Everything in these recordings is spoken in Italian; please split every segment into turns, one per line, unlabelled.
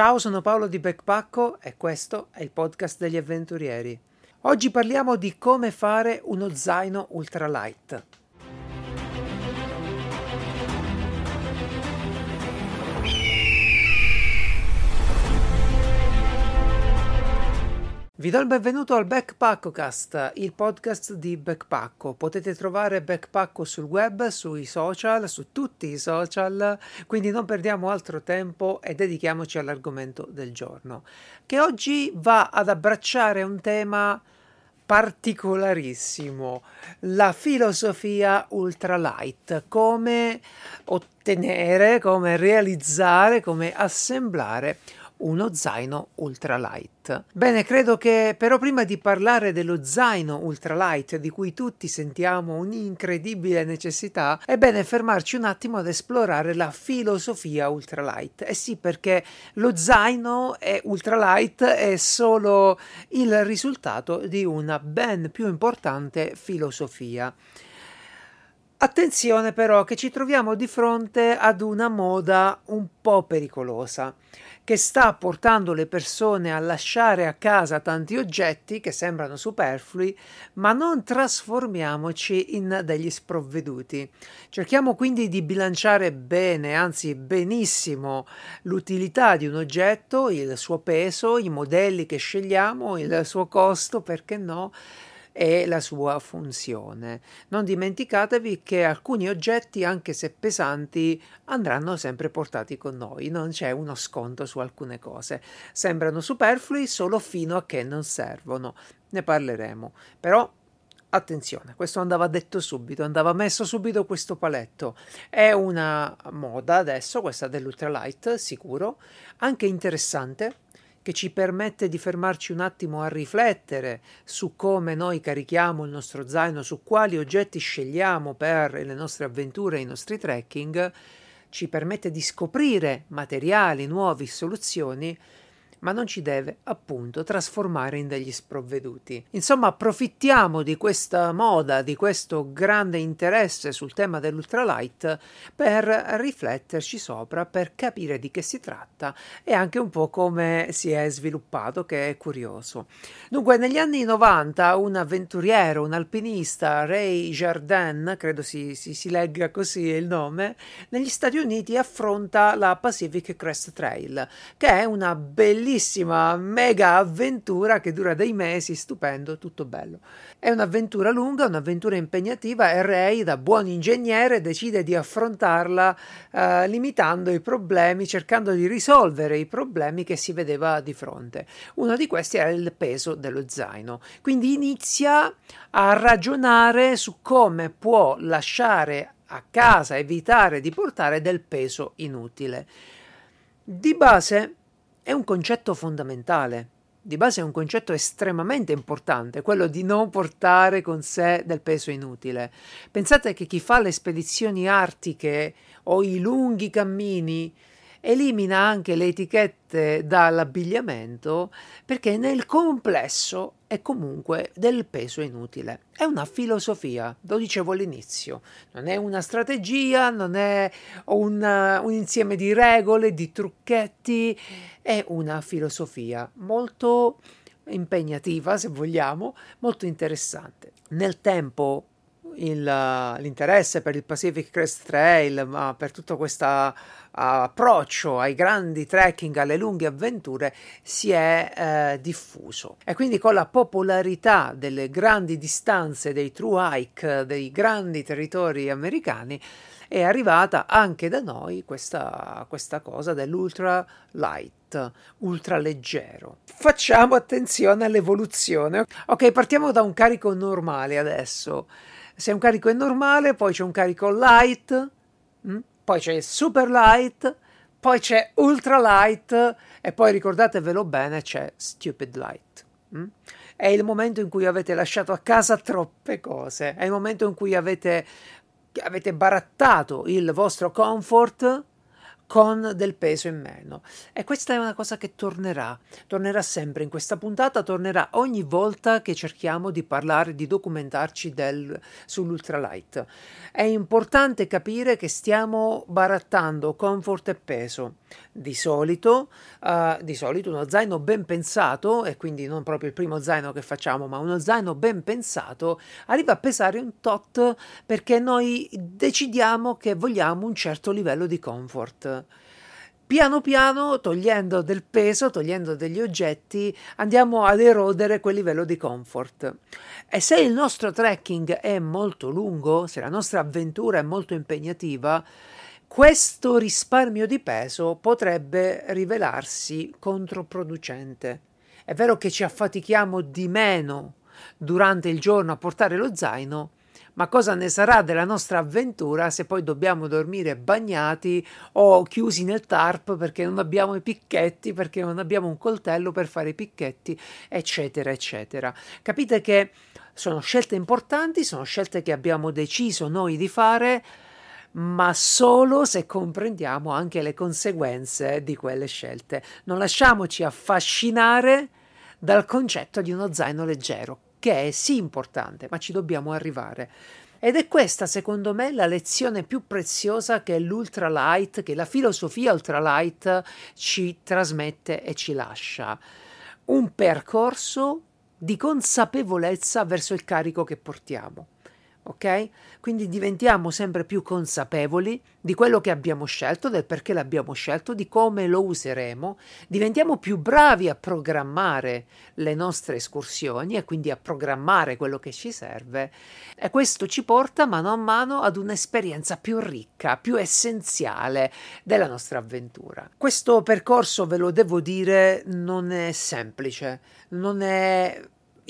Ciao, sono Paolo di Backpacco e questo è il podcast degli avventurieri. Oggi parliamo di come fare uno zaino ultralight. Vi do il benvenuto al Backpaccocast, il podcast di Backpacco. Potete trovare Backpacco sul web, sui social, su tutti i social, quindi non perdiamo altro tempo e dedichiamoci all'argomento del giorno, che oggi va ad abbracciare un tema particolarissimo, la filosofia ultralight, come ottenere, come realizzare, come assemblare uno zaino ultralight. Bene, credo che però prima di parlare dello zaino ultralight di cui tutti sentiamo un'incredibile necessità, è bene fermarci un attimo ad esplorare la filosofia ultralight. Eh sì, perché lo zaino è ultralight è solo il risultato di una ben più importante filosofia. Attenzione però che ci troviamo di fronte ad una moda un po' pericolosa che sta portando le persone a lasciare a casa tanti oggetti che sembrano superflui, ma non trasformiamoci in degli sprovveduti. Cerchiamo quindi di bilanciare bene, anzi benissimo, l'utilità di un oggetto, il suo peso, i modelli che scegliamo, il suo costo, perché no? E la sua funzione. Non dimenticatevi che alcuni oggetti, anche se pesanti, andranno sempre portati con noi, non c'è uno sconto su alcune cose. Sembrano superflui solo fino a che non servono. Ne parleremo. Però Attenzione, questo andava detto subito, andava messo subito questo paletto. È una moda adesso, questa dell'ultralight, sicuro, anche interessante, che ci permette di fermarci un attimo a riflettere su come noi carichiamo il nostro zaino, su quali oggetti scegliamo per le nostre avventure, i nostri trekking, ci permette di scoprire materiali, nuovi, soluzioni ma non ci deve appunto trasformare in degli sprovveduti. Insomma, approfittiamo di questa moda, di questo grande interesse sul tema dell'ultralight per rifletterci sopra, per capire di che si tratta e anche un po' come si è sviluppato, che è curioso. Dunque, negli anni 90 un avventuriero, un alpinista, Ray Jardin, credo si, si, si legga così il nome, negli Stati Uniti affronta la Pacific Crest Trail, che è una bellissima bellissima mega avventura che dura dei mesi, stupendo, tutto bello. È un'avventura lunga, un'avventura impegnativa e Ray, da buon ingegnere, decide di affrontarla eh, limitando i problemi, cercando di risolvere i problemi che si vedeva di fronte. Uno di questi era il peso dello zaino. Quindi inizia a ragionare su come può lasciare a casa, evitare di portare del peso inutile. Di base è un concetto fondamentale. Di base è un concetto estremamente importante, quello di non portare con sé del peso inutile. Pensate che chi fa le spedizioni artiche o i lunghi cammini elimina anche le etichette dall'abbigliamento perché nel complesso è comunque del peso inutile. È una filosofia, lo dicevo all'inizio, non è una strategia, non è un, un insieme di regole, di trucchetti, è una filosofia molto impegnativa, se vogliamo, molto interessante. Nel tempo il, l'interesse per il Pacific Crest Trail, ma per tutto questo uh, approccio ai grandi trekking, alle lunghe avventure, si è uh, diffuso. E quindi con la popolarità delle grandi distanze, dei true hike, dei grandi territori americani, è arrivata anche da noi questa, questa cosa dell'ultra light, ultra leggero. Facciamo attenzione all'evoluzione. Ok, partiamo da un carico normale adesso. Se un carico è normale, poi c'è un carico light? Mm? poi c'è super light, poi c'è ultra light e poi ricordatevelo bene c'è stupid light. Mm? È il momento in cui avete lasciato a casa troppe cose, è il momento in cui avete, avete barattato il vostro comfort con del peso in meno. E questa è una cosa che tornerà, tornerà sempre in questa puntata, tornerà ogni volta che cerchiamo di parlare, di documentarci del, sull'ultralight. È importante capire che stiamo barattando comfort e peso. Di solito, uh, di solito uno zaino ben pensato, e quindi non proprio il primo zaino che facciamo, ma uno zaino ben pensato, arriva a pesare un tot perché noi decidiamo che vogliamo un certo livello di comfort piano piano, togliendo del peso, togliendo degli oggetti, andiamo ad erodere quel livello di comfort. E se il nostro trekking è molto lungo, se la nostra avventura è molto impegnativa, questo risparmio di peso potrebbe rivelarsi controproducente. È vero che ci affatichiamo di meno durante il giorno a portare lo zaino, ma cosa ne sarà della nostra avventura se poi dobbiamo dormire bagnati o chiusi nel tarp perché non abbiamo i picchetti, perché non abbiamo un coltello per fare i picchetti, eccetera, eccetera. Capite che sono scelte importanti, sono scelte che abbiamo deciso noi di fare ma solo se comprendiamo anche le conseguenze di quelle scelte. Non lasciamoci affascinare dal concetto di uno zaino leggero, che è sì importante, ma ci dobbiamo arrivare. Ed è questa, secondo me, la lezione più preziosa che l'ultralight, che la filosofia ultralight ci trasmette e ci lascia. Un percorso di consapevolezza verso il carico che portiamo ok? Quindi diventiamo sempre più consapevoli di quello che abbiamo scelto, del perché l'abbiamo scelto, di come lo useremo, diventiamo più bravi a programmare le nostre escursioni e quindi a programmare quello che ci serve e questo ci porta mano a mano ad un'esperienza più ricca, più essenziale della nostra avventura. Questo percorso, ve lo devo dire, non è semplice, non è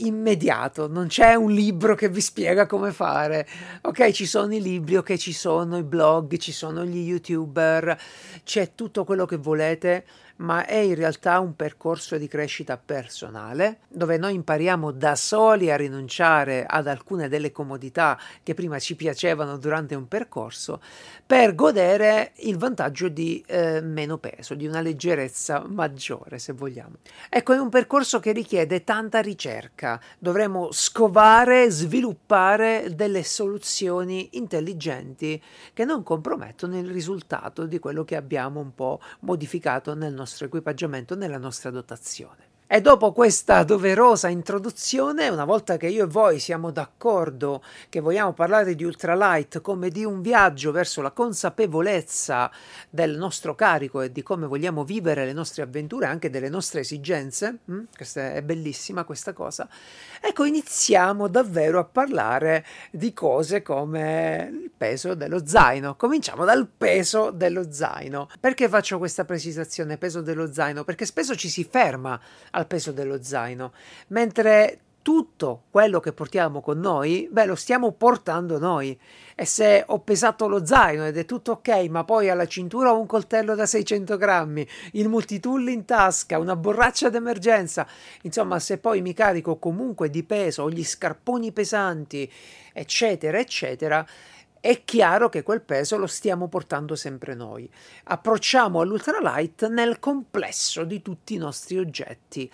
immediato, non c'è un libro che vi spiega come fare. Ok, ci sono i libri, ok, ci sono i blog, ci sono gli youtuber, c'è tutto quello che volete ma è in realtà un percorso di crescita personale dove noi impariamo da soli a rinunciare ad alcune delle comodità che prima ci piacevano durante un percorso per godere il vantaggio di eh, meno peso, di una leggerezza maggiore se vogliamo. Ecco, è un percorso che richiede tanta ricerca, dovremo scovare, sviluppare delle soluzioni intelligenti che non compromettono il risultato di quello che abbiamo un po' modificato nel nostro nostro equipaggiamento nella nostra dotazione. E dopo questa doverosa introduzione, una volta che io e voi siamo d'accordo che vogliamo parlare di ultralight come di un viaggio verso la consapevolezza del nostro carico e di come vogliamo vivere le nostre avventure, anche delle nostre esigenze, hm? questa è bellissima questa cosa, ecco iniziamo davvero a parlare di cose come il peso dello zaino. Cominciamo dal peso dello zaino. Perché faccio questa precisazione, peso dello zaino? Perché spesso ci si ferma al peso dello zaino, mentre tutto quello che portiamo con noi, beh, lo stiamo portando noi. E se ho pesato lo zaino ed è tutto ok, ma poi alla cintura ho un coltello da 600 grammi, il multitool in tasca, una borraccia d'emergenza, insomma, se poi mi carico comunque di peso, ho gli scarponi pesanti, eccetera, eccetera, è chiaro che quel peso lo stiamo portando sempre noi. Approcciamo all'ultralight nel complesso di tutti i nostri oggetti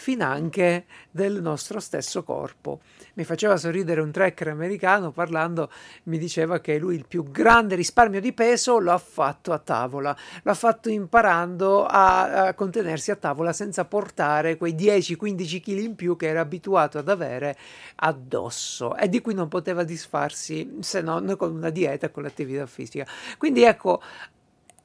finanche del nostro stesso corpo. Mi faceva sorridere un tracker americano parlando, mi diceva che lui il più grande risparmio di peso lo ha fatto a tavola, l'ha fatto imparando a, a contenersi a tavola senza portare quei 10-15 kg in più che era abituato ad avere addosso e di cui non poteva disfarsi se non con una dieta con l'attività fisica. Quindi ecco,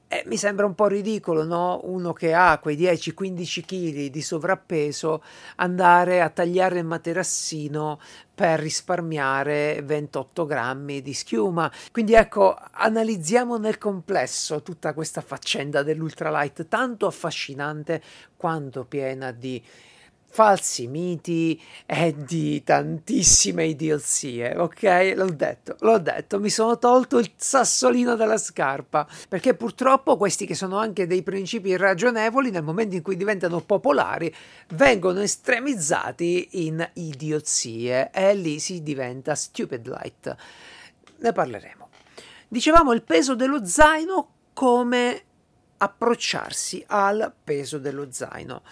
eh, mi sembra un po' ridicolo, no? Uno che ha quei 10-15 kg di sovrappeso andare a tagliare il materassino per risparmiare 28 grammi di schiuma. Quindi ecco, analizziamo nel complesso tutta questa faccenda dell'ultralight, tanto affascinante quanto piena di falsi miti e di tantissime idiozie, ok? L'ho detto, l'ho detto, mi sono tolto il sassolino dalla scarpa, perché purtroppo questi che sono anche dei principi irragionevoli, nel momento in cui diventano popolari, vengono estremizzati in idiozie e lì si diventa stupid light. Ne parleremo. Dicevamo il peso dello zaino come approcciarsi al peso dello zaino.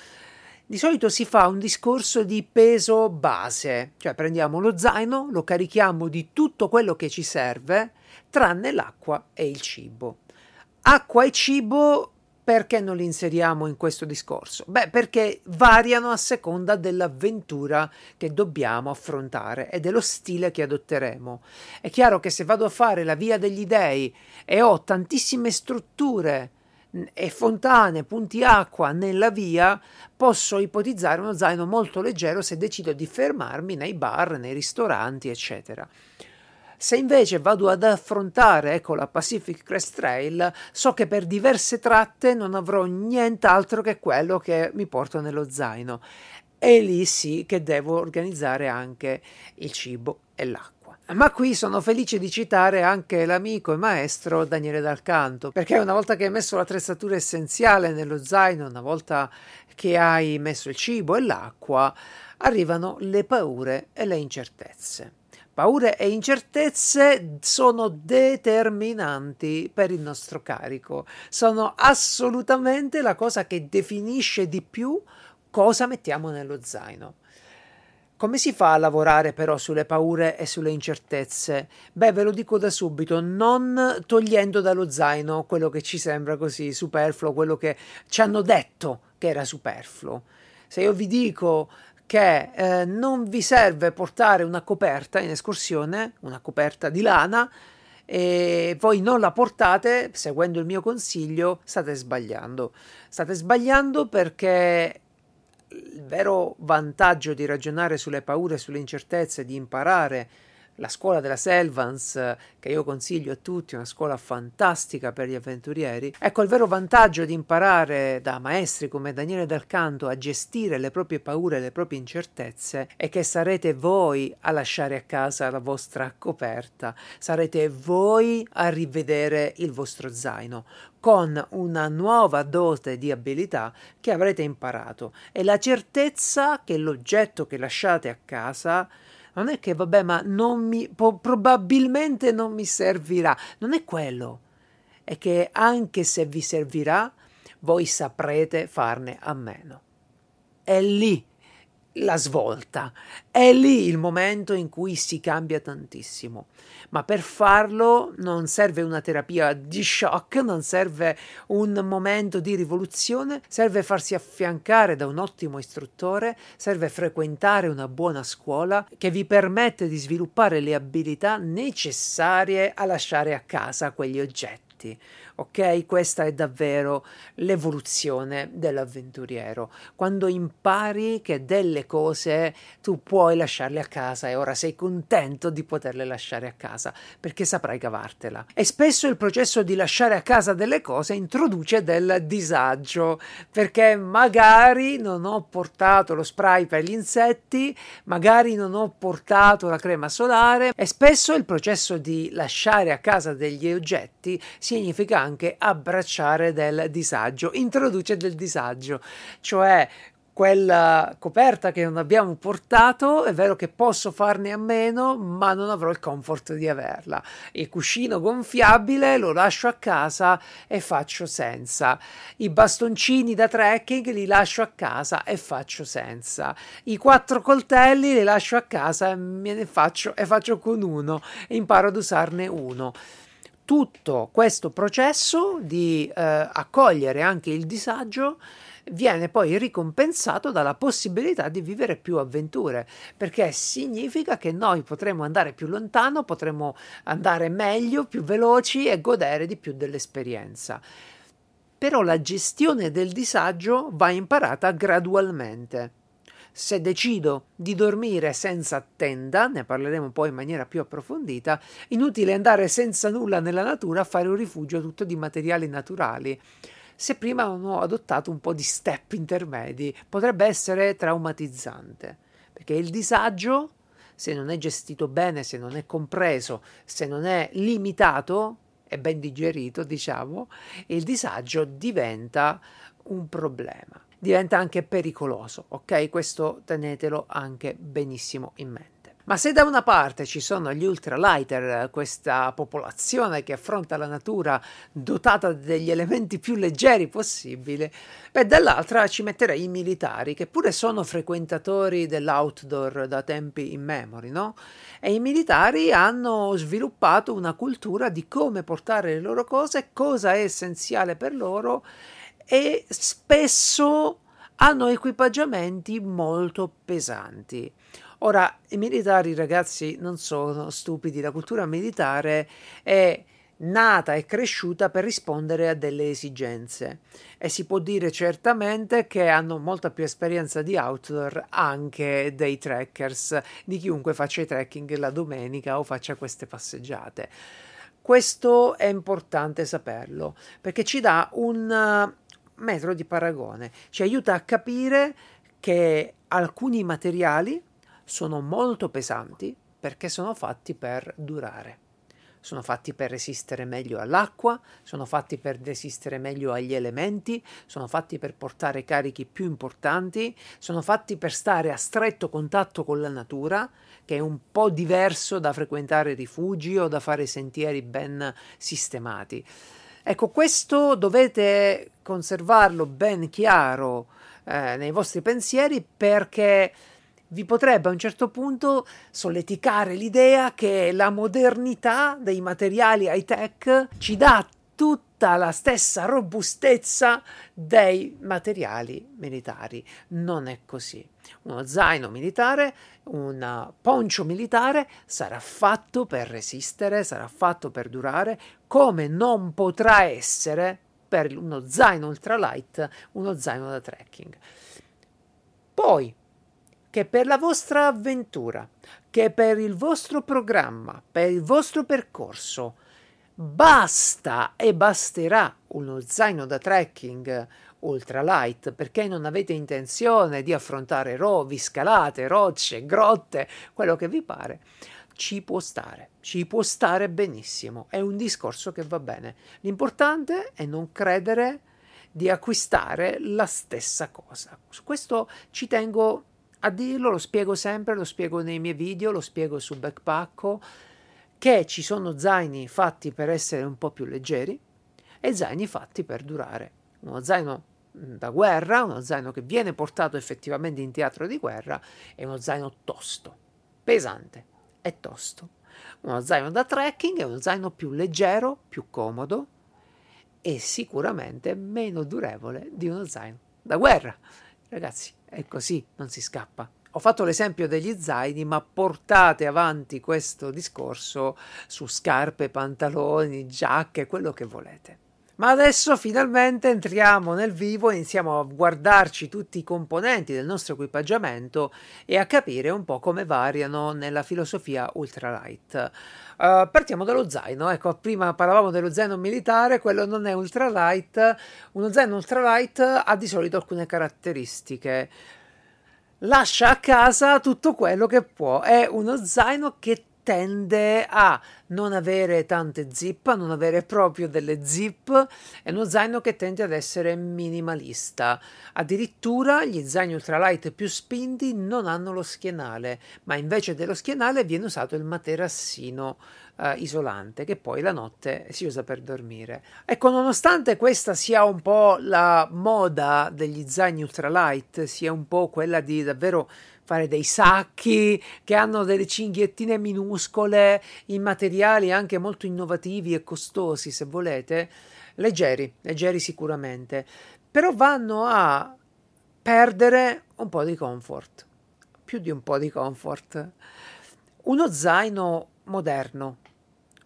Di solito si fa un discorso di peso base, cioè prendiamo lo zaino, lo carichiamo di tutto quello che ci serve, tranne l'acqua e il cibo. Acqua e cibo perché non li inseriamo in questo discorso? Beh, perché variano a seconda dell'avventura che dobbiamo affrontare e dello stile che adotteremo. È chiaro che se vado a fare la via degli dei e ho tantissime strutture e fontane, punti acqua nella via, posso ipotizzare uno zaino molto leggero se decido di fermarmi nei bar, nei ristoranti, eccetera. Se invece vado ad affrontare ecco, la Pacific Crest Trail, so che per diverse tratte non avrò nient'altro che quello che mi porto nello zaino. E lì sì che devo organizzare anche il cibo e l'acqua. Ma qui sono felice di citare anche l'amico e maestro Daniele Dal Canto, perché una volta che hai messo l'attrezzatura essenziale nello zaino, una volta che hai messo il cibo e l'acqua, arrivano le paure e le incertezze. Paure e incertezze sono determinanti per il nostro carico, sono assolutamente la cosa che definisce di più cosa mettiamo nello zaino. Come si fa a lavorare però sulle paure e sulle incertezze? Beh, ve lo dico da subito, non togliendo dallo zaino quello che ci sembra così superfluo, quello che ci hanno detto che era superfluo. Se io vi dico che eh, non vi serve portare una coperta in escursione, una coperta di lana, e voi non la portate, seguendo il mio consiglio, state sbagliando. State sbagliando perché il vero vantaggio di ragionare sulle paure, sulle incertezze, di imparare la scuola della Selvans, che io consiglio a tutti, una scuola fantastica per gli avventurieri. Ecco, il vero vantaggio di imparare da maestri come Daniele Dal Canto a gestire le proprie paure e le proprie incertezze è che sarete voi a lasciare a casa la vostra coperta, sarete voi a rivedere il vostro zaino con una nuova dote di abilità che avrete imparato e la certezza che l'oggetto che lasciate a casa non è che vabbè, ma non mi, po- probabilmente non mi servirà. Non è quello. È che anche se vi servirà, voi saprete farne a meno. È lì la svolta. È lì il momento in cui si cambia tantissimo. Ma per farlo non serve una terapia di shock, non serve un momento di rivoluzione, serve farsi affiancare da un ottimo istruttore, serve frequentare una buona scuola che vi permette di sviluppare le abilità necessarie a lasciare a casa quegli oggetti ok? Questa è davvero l'evoluzione dell'avventuriero. Quando impari che delle cose tu puoi lasciarle a casa e ora sei contento di poterle lasciare a casa perché saprai cavartela. E spesso il processo di lasciare a casa delle cose introduce del disagio perché magari non ho portato lo spray per gli insetti, magari non ho portato la crema solare e spesso il processo di lasciare a casa degli oggetti significa anche abbracciare del disagio, introduce del disagio, cioè quella coperta che non abbiamo portato, è vero che posso farne a meno, ma non avrò il comfort di averla. Il cuscino gonfiabile lo lascio a casa e faccio senza. I bastoncini da trekking li lascio a casa e faccio senza. I quattro coltelli li lascio a casa e me ne faccio e faccio con uno e imparo ad usarne uno tutto questo processo di eh, accogliere anche il disagio viene poi ricompensato dalla possibilità di vivere più avventure, perché significa che noi potremo andare più lontano, potremo andare meglio, più veloci e godere di più dell'esperienza. Però la gestione del disagio va imparata gradualmente. Se decido di dormire senza tenda, ne parleremo poi in maniera più approfondita, inutile andare senza nulla nella natura a fare un rifugio tutto di materiali naturali. Se prima non ho adottato un po' di step intermedi, potrebbe essere traumatizzante, perché il disagio, se non è gestito bene, se non è compreso, se non è limitato e ben digerito, diciamo, il disagio diventa un problema diventa anche pericoloso, ok? Questo tenetelo anche benissimo in mente. Ma se da una parte ci sono gli ultralighter, questa popolazione che affronta la natura dotata degli elementi più leggeri possibile, beh, dall'altra ci metterei i militari, che pure sono frequentatori dell'outdoor da tempi immemori, no? E i militari hanno sviluppato una cultura di come portare le loro cose, cosa è essenziale per loro e spesso hanno equipaggiamenti molto pesanti. Ora, i militari, ragazzi, non sono stupidi, la cultura militare è nata e cresciuta per rispondere a delle esigenze e si può dire certamente che hanno molta più esperienza di outdoor anche dei trekkers, di chiunque faccia i trekking la domenica o faccia queste passeggiate. Questo è importante saperlo perché ci dà un metro di paragone, ci aiuta a capire che alcuni materiali sono molto pesanti perché sono fatti per durare. Sono fatti per resistere meglio all'acqua, sono fatti per resistere meglio agli elementi, sono fatti per portare carichi più importanti, sono fatti per stare a stretto contatto con la natura, che è un po' diverso da frequentare rifugi o da fare sentieri ben sistemati. Ecco, questo dovete conservarlo ben chiaro eh, nei vostri pensieri perché vi potrebbe a un certo punto solleticare l'idea che la modernità dei materiali high tech ci dà tutta la stessa robustezza dei materiali militari. Non è così. Uno zaino militare, un poncio militare sarà fatto per resistere, sarà fatto per durare, come non potrà essere per uno zaino ultralight, uno zaino da trekking. Poi, che per la vostra avventura, che per il vostro programma, per il vostro percorso, basta e basterà uno zaino da trekking ultralight perché non avete intenzione di affrontare rovi, scalate, rocce, grotte, quello che vi pare, ci può stare, ci può stare benissimo, è un discorso che va bene. L'importante è non credere di acquistare la stessa cosa. Su questo ci tengo a dirlo, lo spiego sempre, lo spiego nei miei video, lo spiego su Backpacko, che ci sono zaini fatti per essere un po' più leggeri e zaini fatti per durare. Uno zaino mm, da guerra, uno zaino che viene portato effettivamente in teatro di guerra, è uno zaino tosto, pesante e tosto. Uno zaino da trekking è uno zaino più leggero, più comodo e sicuramente meno durevole di uno zaino da guerra. Ragazzi, è così, non si scappa. Ho fatto l'esempio degli zaini, ma portate avanti questo discorso su scarpe, pantaloni, giacche, quello che volete. Ma adesso finalmente entriamo nel vivo e iniziamo a guardarci tutti i componenti del nostro equipaggiamento e a capire un po' come variano nella filosofia ultralight. Uh, partiamo dallo zaino. Ecco, prima parlavamo dello zaino militare, quello non è ultralight. Uno zaino ultralight ha di solito alcune caratteristiche. Lascia a casa tutto quello che può. È uno zaino che tende a non avere tante zip, a non avere proprio delle zip, è uno zaino che tende ad essere minimalista. Addirittura gli zaini ultralight più spinti non hanno lo schienale, ma invece dello schienale viene usato il materassino eh, isolante che poi la notte si usa per dormire. Ecco, nonostante questa sia un po' la moda degli zaini ultralight, sia un po' quella di davvero fare dei sacchi che hanno delle cinghiettine minuscole in materiali anche molto innovativi e costosi, se volete, leggeri, leggeri sicuramente, però vanno a perdere un po' di comfort, più di un po' di comfort. Uno zaino moderno,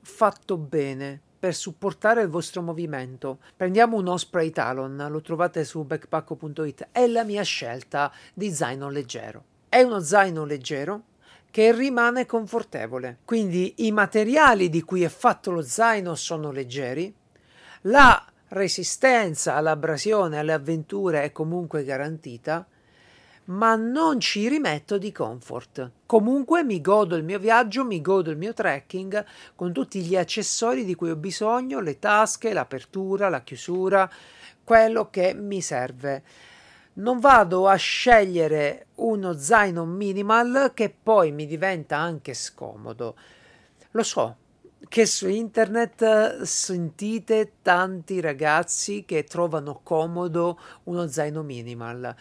fatto bene, per supportare il vostro movimento. Prendiamo un Osprey Talon, lo trovate su backpacko.it, è la mia scelta di zaino leggero. È uno zaino leggero che rimane confortevole. Quindi i materiali di cui è fatto lo zaino sono leggeri, la resistenza all'abrasione, alle avventure è comunque garantita, ma non ci rimetto di comfort. Comunque mi godo il mio viaggio, mi godo il mio trekking con tutti gli accessori di cui ho bisogno, le tasche, l'apertura, la chiusura, quello che mi serve. Non vado a scegliere uno zaino minimal che poi mi diventa anche scomodo. Lo so, che su internet eh, sentite tanti ragazzi che trovano comodo uno zaino minimal.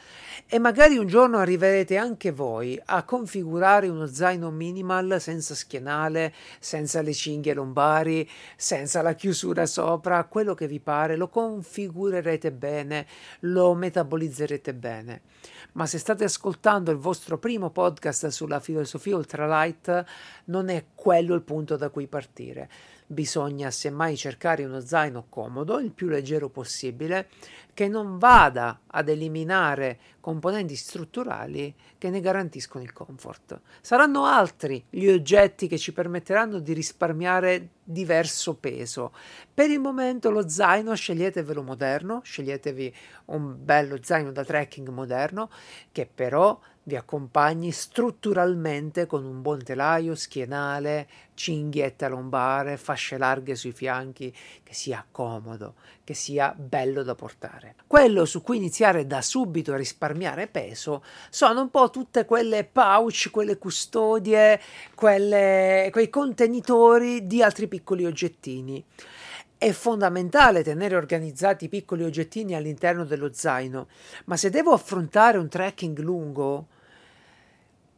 E magari un giorno arriverete anche voi a configurare uno zaino minimal senza schienale, senza le cinghie lombari, senza la chiusura sopra, quello che vi pare, lo configurerete bene, lo metabolizzerete bene ma se state ascoltando il vostro primo podcast sulla filosofia ultralight, non è quello il punto da cui partire. Bisogna semmai cercare uno zaino comodo, il più leggero possibile, che non vada ad eliminare componenti strutturali che ne garantiscono il comfort. Saranno altri gli oggetti che ci permetteranno di risparmiare diverso peso. Per il momento lo zaino sceglietevelo moderno, sceglietevi un bello zaino da trekking moderno che però vi accompagni strutturalmente con un buon telaio, schienale, cinghietta lombare, fasce larghe sui fianchi, che sia comodo, che sia bello da portare. Quello su cui iniziare da subito a risparmiare peso sono un po' tutte quelle pouch, quelle custodie, quelle, quei contenitori di altri piccoli oggettini. È fondamentale tenere organizzati i piccoli oggettini all'interno dello zaino, ma se devo affrontare un trekking lungo,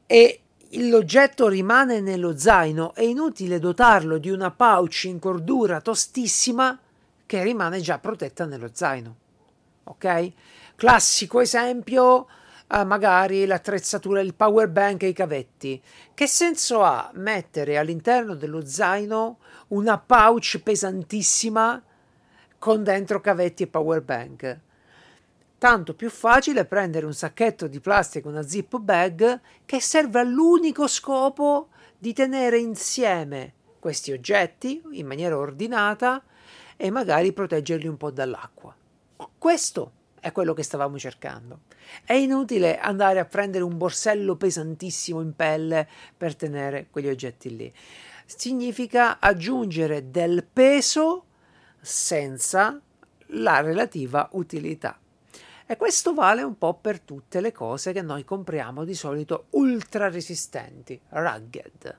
e l'oggetto rimane nello zaino, è inutile dotarlo di una pouch in cordura tostissima che rimane già protetta nello zaino. Ok? Classico esempio, eh, magari l'attrezzatura, il power bank e i cavetti. Che senso ha mettere all'interno dello zaino una pouch pesantissima con dentro cavetti e power bank? tanto più facile prendere un sacchetto di plastica, una zip bag, che serve all'unico scopo di tenere insieme questi oggetti in maniera ordinata e magari proteggerli un po' dall'acqua. Questo è quello che stavamo cercando. È inutile andare a prendere un borsello pesantissimo in pelle per tenere quegli oggetti lì. Significa aggiungere del peso senza la relativa utilità. E questo vale un po' per tutte le cose che noi compriamo di solito ultra resistenti, rugged.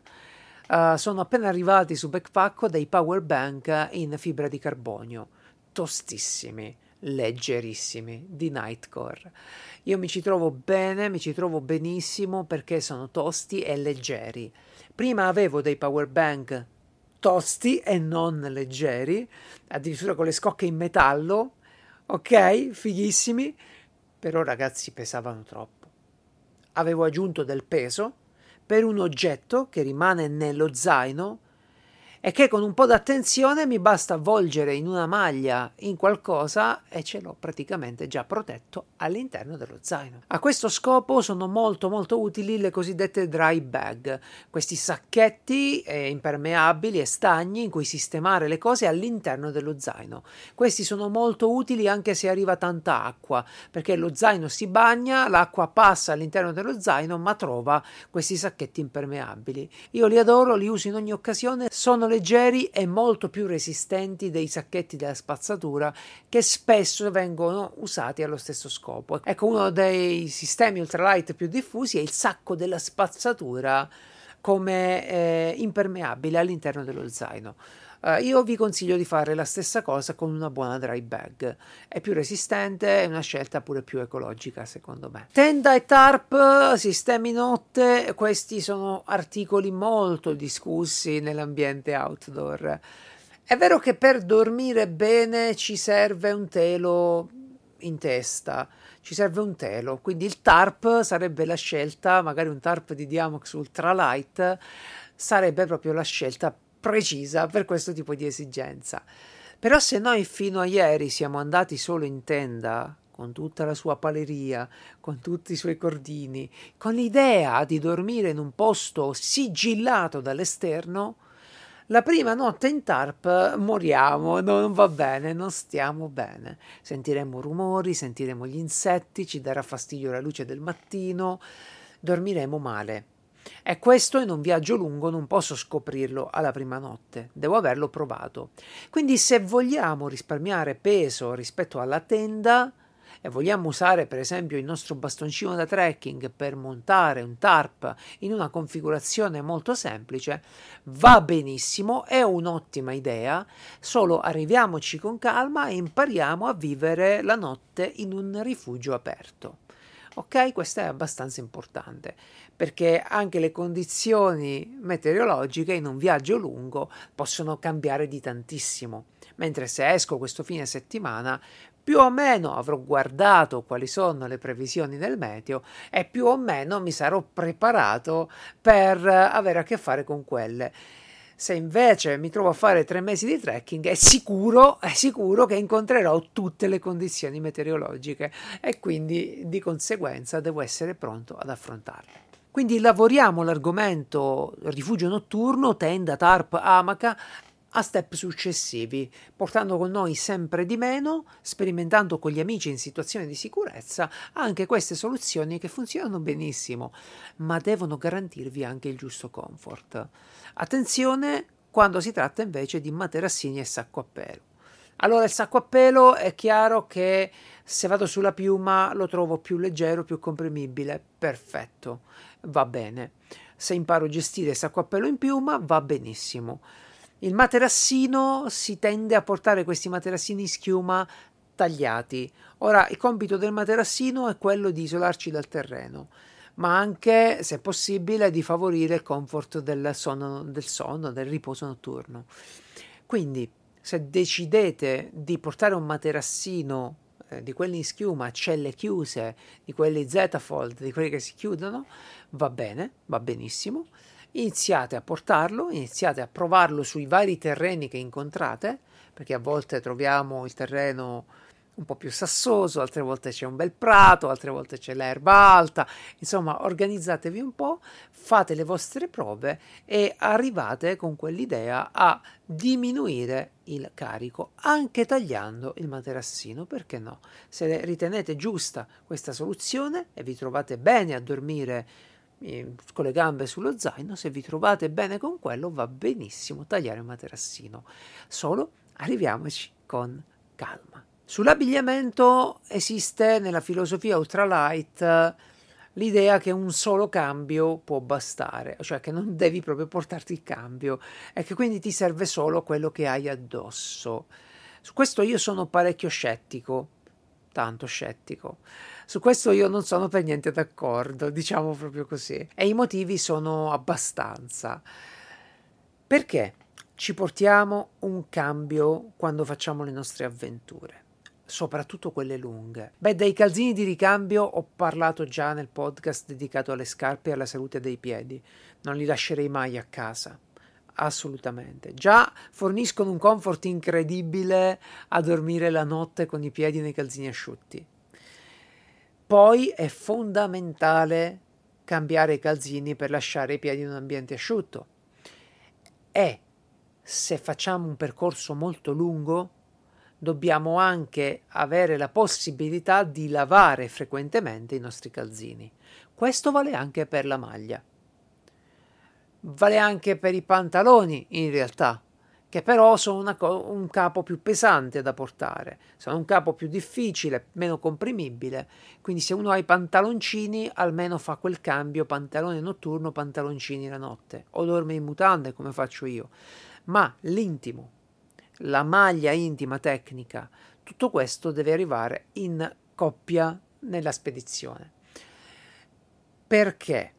Uh, sono appena arrivati su Backpack dei power bank in fibra di carbonio, tostissimi, leggerissimi, di Nightcore. Io mi ci trovo bene, mi ci trovo benissimo perché sono tosti e leggeri. Prima avevo dei power bank tosti e non leggeri, addirittura con le scocche in metallo, ok, fighissimi, però ragazzi pesavano troppo. Avevo aggiunto del peso per un oggetto che rimane nello zaino e che con un po' d'attenzione mi basta avvolgere in una maglia in qualcosa e ce l'ho praticamente già protetto all'interno dello zaino. A questo scopo sono molto molto utili le cosiddette dry bag, questi sacchetti eh, impermeabili e stagni in cui sistemare le cose all'interno dello zaino. Questi sono molto utili anche se arriva tanta acqua, perché lo zaino si bagna, l'acqua passa all'interno dello zaino ma trova questi sacchetti impermeabili. Io li adoro, li uso in ogni occasione, sono leggeri e molto più resistenti dei sacchetti della spazzatura che spesso vengono usati allo stesso scopo. Ecco, uno dei sistemi ultralight più diffusi è il sacco della spazzatura come eh, impermeabile all'interno dello zaino. Uh, io vi consiglio di fare la stessa cosa con una buona dry bag. È più resistente, è una scelta pure più ecologica, secondo me. Tenda e tarp, sistemi notte, questi sono articoli molto discussi nell'ambiente outdoor. È vero che per dormire bene ci serve un telo in testa, ci serve un telo, quindi il tarp sarebbe la scelta, magari un tarp di Diamox Ultralight sarebbe proprio la scelta precisa per questo tipo di esigenza. Però se noi fino a ieri siamo andati solo in tenda, con tutta la sua paleria, con tutti i suoi cordini, con l'idea di dormire in un posto sigillato dall'esterno, la prima notte in tarp moriamo, non va bene, non stiamo bene. Sentiremo rumori, sentiremo gli insetti, ci darà fastidio la luce del mattino, dormiremo male. E questo in un viaggio lungo non posso scoprirlo alla prima notte, devo averlo provato. Quindi se vogliamo risparmiare peso rispetto alla tenda, e vogliamo usare per esempio il nostro bastoncino da trekking per montare un tarp in una configurazione molto semplice, va benissimo, è un'ottima idea, solo arriviamoci con calma e impariamo a vivere la notte in un rifugio aperto. Ok, questo è abbastanza importante perché anche le condizioni meteorologiche in un viaggio lungo possono cambiare di tantissimo. Mentre se esco questo fine settimana, più o meno avrò guardato quali sono le previsioni del meteo e più o meno mi sarò preparato per avere a che fare con quelle. Se invece mi trovo a fare tre mesi di trekking, è sicuro, è sicuro che incontrerò tutte le condizioni meteorologiche e quindi di conseguenza devo essere pronto ad affrontarle. Quindi lavoriamo l'argomento rifugio notturno, tenda, tarp, amaca a step successivi, portando con noi sempre di meno, sperimentando con gli amici in situazioni di sicurezza, anche queste soluzioni che funzionano benissimo, ma devono garantirvi anche il giusto comfort. Attenzione quando si tratta invece di materassini e sacco a pelo. Allora il sacco a pelo è chiaro che se vado sulla piuma lo trovo più leggero, più comprimibile, perfetto, va bene. Se imparo a gestire sacco a pelo in piuma va benissimo. Il materassino si tende a portare questi materassini in schiuma tagliati. Ora il compito del materassino è quello di isolarci dal terreno ma anche, se possibile, di favorire il comfort del sonno, del, sonno, del riposo notturno. Quindi, se decidete di portare un materassino eh, di quelli in schiuma celle chiuse, di quelli Z-fold, di quelli che si chiudono, va bene, va benissimo. Iniziate a portarlo, iniziate a provarlo sui vari terreni che incontrate, perché a volte troviamo il terreno un po' più sassoso, altre volte c'è un bel prato, altre volte c'è l'erba alta, insomma organizzatevi un po', fate le vostre prove e arrivate con quell'idea a diminuire il carico, anche tagliando il materassino, perché no? Se ritenete giusta questa soluzione e vi trovate bene a dormire eh, con le gambe sullo zaino, se vi trovate bene con quello va benissimo tagliare il materassino, solo arriviamoci con calma. Sull'abbigliamento esiste nella filosofia ultralight l'idea che un solo cambio può bastare, cioè che non devi proprio portarti il cambio e che quindi ti serve solo quello che hai addosso. Su questo io sono parecchio scettico, tanto scettico. Su questo io non sono per niente d'accordo, diciamo proprio così. E i motivi sono abbastanza. Perché ci portiamo un cambio quando facciamo le nostre avventure? Soprattutto quelle lunghe. Beh, dei calzini di ricambio ho parlato già nel podcast dedicato alle scarpe e alla salute dei piedi. Non li lascerei mai a casa. Assolutamente. Già forniscono un comfort incredibile a dormire la notte con i piedi nei calzini asciutti. Poi è fondamentale cambiare i calzini per lasciare i piedi in un ambiente asciutto. E se facciamo un percorso molto lungo, dobbiamo anche avere la possibilità di lavare frequentemente i nostri calzini. Questo vale anche per la maglia. Vale anche per i pantaloni, in realtà, che però sono co- un capo più pesante da portare, sono un capo più difficile, meno comprimibile, quindi se uno ha i pantaloncini almeno fa quel cambio pantalone notturno, pantaloncini la notte, o dorme in mutande come faccio io, ma l'intimo, la maglia intima tecnica, tutto questo deve arrivare in coppia nella spedizione. Perché?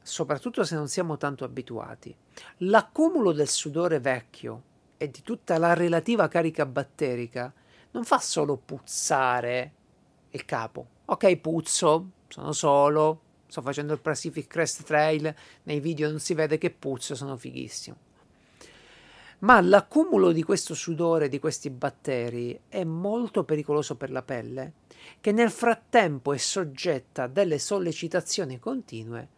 Soprattutto se non siamo tanto abituati. L'accumulo del sudore vecchio e di tutta la relativa carica batterica non fa solo puzzare il capo. Ok, puzzo, sono solo, sto facendo il Pacific Crest Trail, nei video non si vede che puzzo, sono fighissimo ma l'accumulo di questo sudore, di questi batteri, è molto pericoloso per la pelle, che nel frattempo è soggetta a delle sollecitazioni continue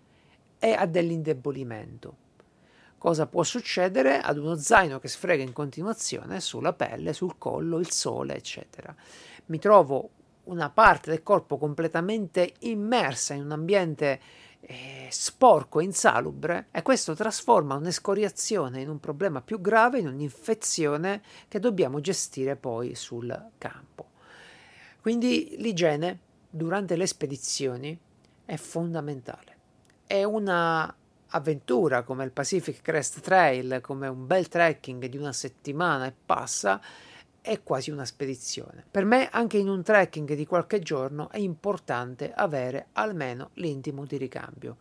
e a dell'indebolimento. Cosa può succedere ad uno zaino che sfrega in continuazione sulla pelle, sul collo, il sole, eccetera? Mi trovo una parte del corpo completamente immersa in un ambiente eh, sporco e insalubre e questo trasforma un'escoriazione in un problema più grave, in un'infezione che dobbiamo gestire poi sul campo. Quindi l'igiene durante le spedizioni è fondamentale. È una avventura come il Pacific Crest Trail, come un bel trekking di una settimana e passa, è quasi una spedizione. Per me, anche in un trekking di qualche giorno, è importante avere almeno l'intimo di ricambio.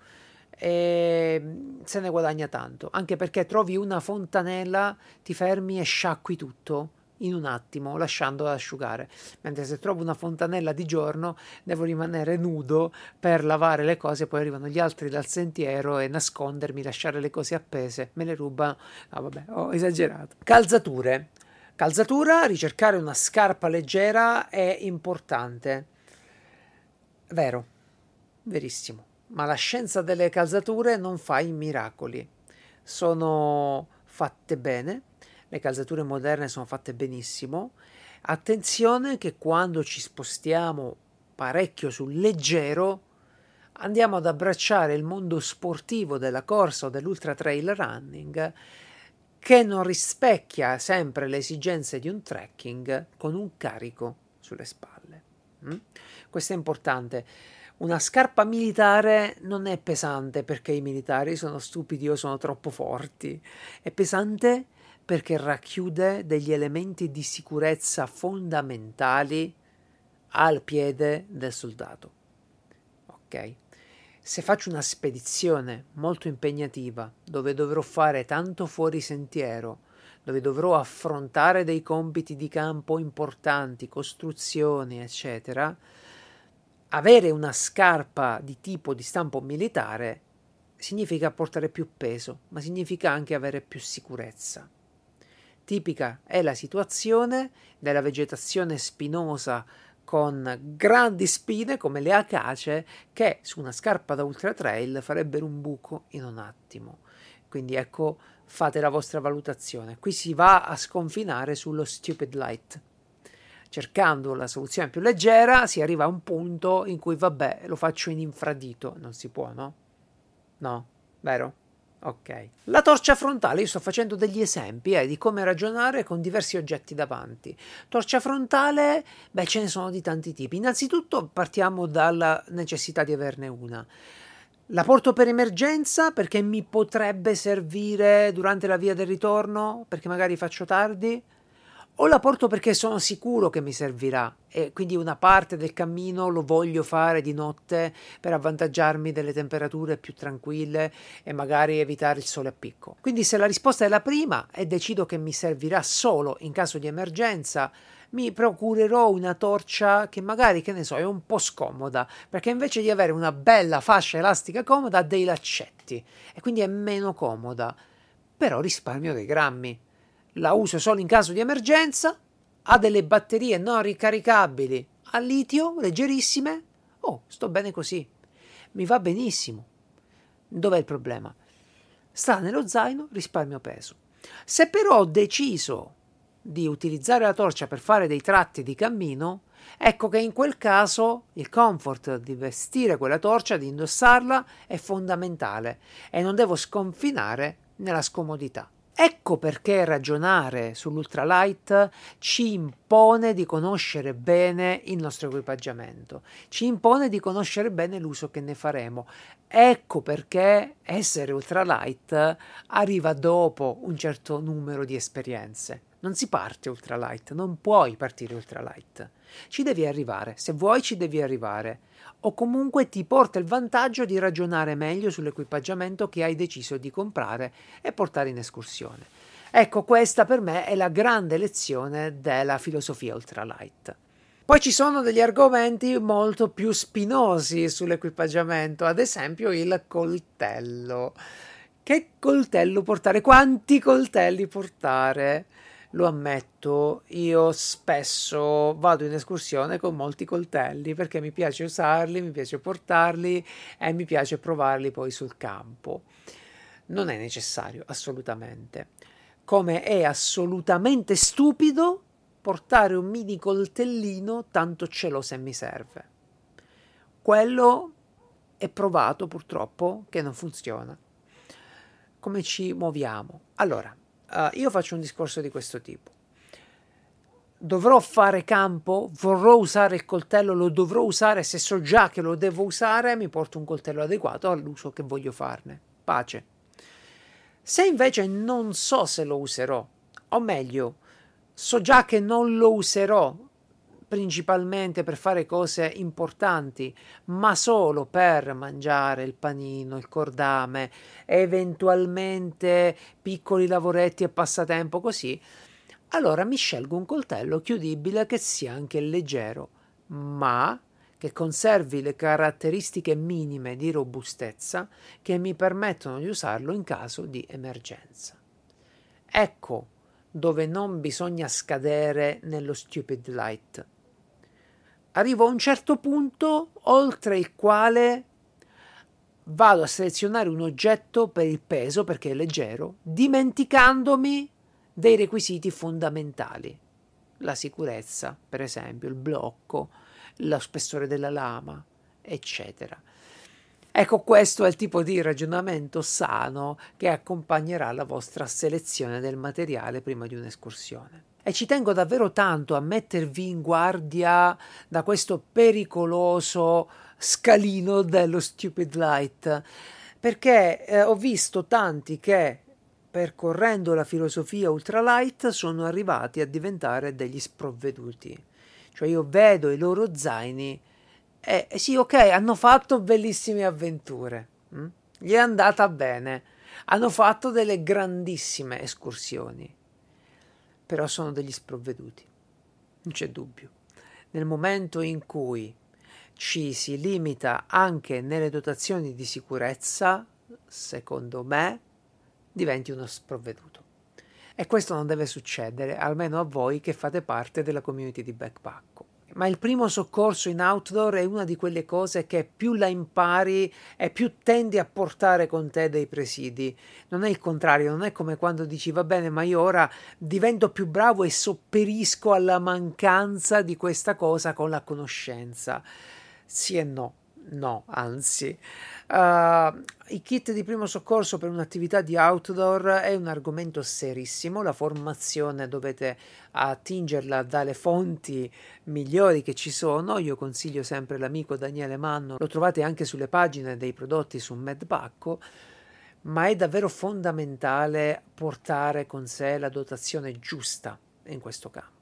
E se ne guadagna tanto, anche perché trovi una fontanella, ti fermi e sciacqui tutto in un attimo, lasciandola asciugare. Mentre se trovo una fontanella di giorno, devo rimanere nudo per lavare le cose, poi arrivano gli altri dal sentiero e nascondermi, lasciare le cose appese, me le rubano. No, vabbè, ho esagerato. Calzature. Calzatura, ricercare una scarpa leggera è importante. Vero, verissimo. Ma la scienza delle calzature non fa i miracoli. Sono fatte bene, le calzature moderne sono fatte benissimo. Attenzione che quando ci spostiamo parecchio sul leggero andiamo ad abbracciare il mondo sportivo della corsa o dell'ultra trail running che non rispecchia sempre le esigenze di un trekking con un carico sulle spalle. Mm? Questo è importante. Una scarpa militare non è pesante perché i militari sono stupidi o sono troppo forti, è pesante perché racchiude degli elementi di sicurezza fondamentali al piede del soldato. Ok? Se faccio una spedizione molto impegnativa, dove dovrò fare tanto fuori sentiero, dove dovrò affrontare dei compiti di campo importanti, costruzioni, eccetera, avere una scarpa di tipo di stampo militare significa portare più peso, ma significa anche avere più sicurezza. Tipica è la situazione della vegetazione spinosa con grandi spine come le acace che su una scarpa da ultra trail farebbero un buco in un attimo. Quindi ecco, fate la vostra valutazione. Qui si va a sconfinare sullo stupid light. Cercando la soluzione più leggera si arriva a un punto in cui vabbè, lo faccio in infradito, non si può, no? No, vero? Ok. La torcia frontale, io sto facendo degli esempi eh, di come ragionare con diversi oggetti davanti. Torcia frontale, beh, ce ne sono di tanti tipi. Innanzitutto partiamo dalla necessità di averne una. La porto per emergenza perché mi potrebbe servire durante la via del ritorno, perché magari faccio tardi o la porto perché sono sicuro che mi servirà e quindi una parte del cammino lo voglio fare di notte per avvantaggiarmi delle temperature più tranquille e magari evitare il sole a picco. Quindi se la risposta è la prima e decido che mi servirà solo in caso di emergenza, mi procurerò una torcia che magari, che ne so, è un po' scomoda, perché invece di avere una bella fascia elastica comoda ha dei laccetti. E quindi è meno comoda, però risparmio dei grammi la uso solo in caso di emergenza, ha delle batterie non ricaricabili a litio, leggerissime. Oh, sto bene così. Mi va benissimo. Dov'è il problema? Sta nello zaino, risparmio peso. Se però ho deciso di utilizzare la torcia per fare dei tratti di cammino, ecco che in quel caso il comfort di vestire quella torcia, di indossarla, è fondamentale e non devo sconfinare nella scomodità. Ecco perché ragionare sull'ultralight ci impone di conoscere bene il nostro equipaggiamento, ci impone di conoscere bene l'uso che ne faremo. Ecco perché essere ultralight arriva dopo un certo numero di esperienze. Non si parte ultralight, non puoi partire ultralight. Ci devi arrivare, se vuoi ci devi arrivare o comunque ti porta il vantaggio di ragionare meglio sull'equipaggiamento che hai deciso di comprare e portare in escursione. Ecco, questa per me è la grande lezione della filosofia ultralight. Poi ci sono degli argomenti molto più spinosi sull'equipaggiamento, ad esempio il coltello. Che coltello portare? Quanti coltelli portare? Lo ammetto, io spesso vado in escursione con molti coltelli perché mi piace usarli, mi piace portarli e mi piace provarli poi sul campo. Non è necessario, assolutamente. Come è assolutamente stupido portare un mini coltellino tanto ce l'ho se mi serve. Quello è provato purtroppo che non funziona. Come ci muoviamo? Allora, Uh, io faccio un discorso di questo tipo. dovrò fare campo, vorrò usare il coltello, lo dovrò usare, se so già che lo devo usare, mi porto un coltello adeguato all'uso che voglio farne. Pace. Se invece non so se lo userò, o meglio, so già che non lo userò principalmente per fare cose importanti, ma solo per mangiare il panino, il cordame, eventualmente piccoli lavoretti e passatempo così, allora mi scelgo un coltello chiudibile che sia anche leggero, ma che conservi le caratteristiche minime di robustezza che mi permettono di usarlo in caso di emergenza. Ecco dove non bisogna scadere nello stupid light. Arrivo a un certo punto oltre il quale vado a selezionare un oggetto per il peso perché è leggero, dimenticandomi dei requisiti fondamentali. La sicurezza, per esempio, il blocco, lo spessore della lama, eccetera. Ecco, questo è il tipo di ragionamento sano che accompagnerà la vostra selezione del materiale prima di un'escursione. E ci tengo davvero tanto a mettervi in guardia da questo pericoloso scalino dello stupid light, perché eh, ho visto tanti che percorrendo la filosofia ultralight sono arrivati a diventare degli sprovveduti. Cioè io vedo i loro zaini e eh, sì, ok, hanno fatto bellissime avventure, hm? gli è andata bene, hanno fatto delle grandissime escursioni, però sono degli sprovveduti, non c'è dubbio. Nel momento in cui ci si limita anche nelle dotazioni di sicurezza, secondo me, diventi uno sprovveduto. E questo non deve succedere, almeno a voi che fate parte della community di backpacko. Ma il primo soccorso in outdoor è una di quelle cose che più la impari e più tendi a portare con te dei presidi. Non è il contrario, non è come quando dici va bene, ma io ora divento più bravo e sopperisco alla mancanza di questa cosa con la conoscenza. Sì e no no, anzi. Uh, I kit di primo soccorso per un'attività di outdoor è un argomento serissimo. La formazione dovete attingerla dalle fonti migliori che ci sono. Io consiglio sempre l'amico Daniele Manno, lo trovate anche sulle pagine dei prodotti su Medbacco. Ma è davvero fondamentale portare con sé la dotazione giusta in questo campo.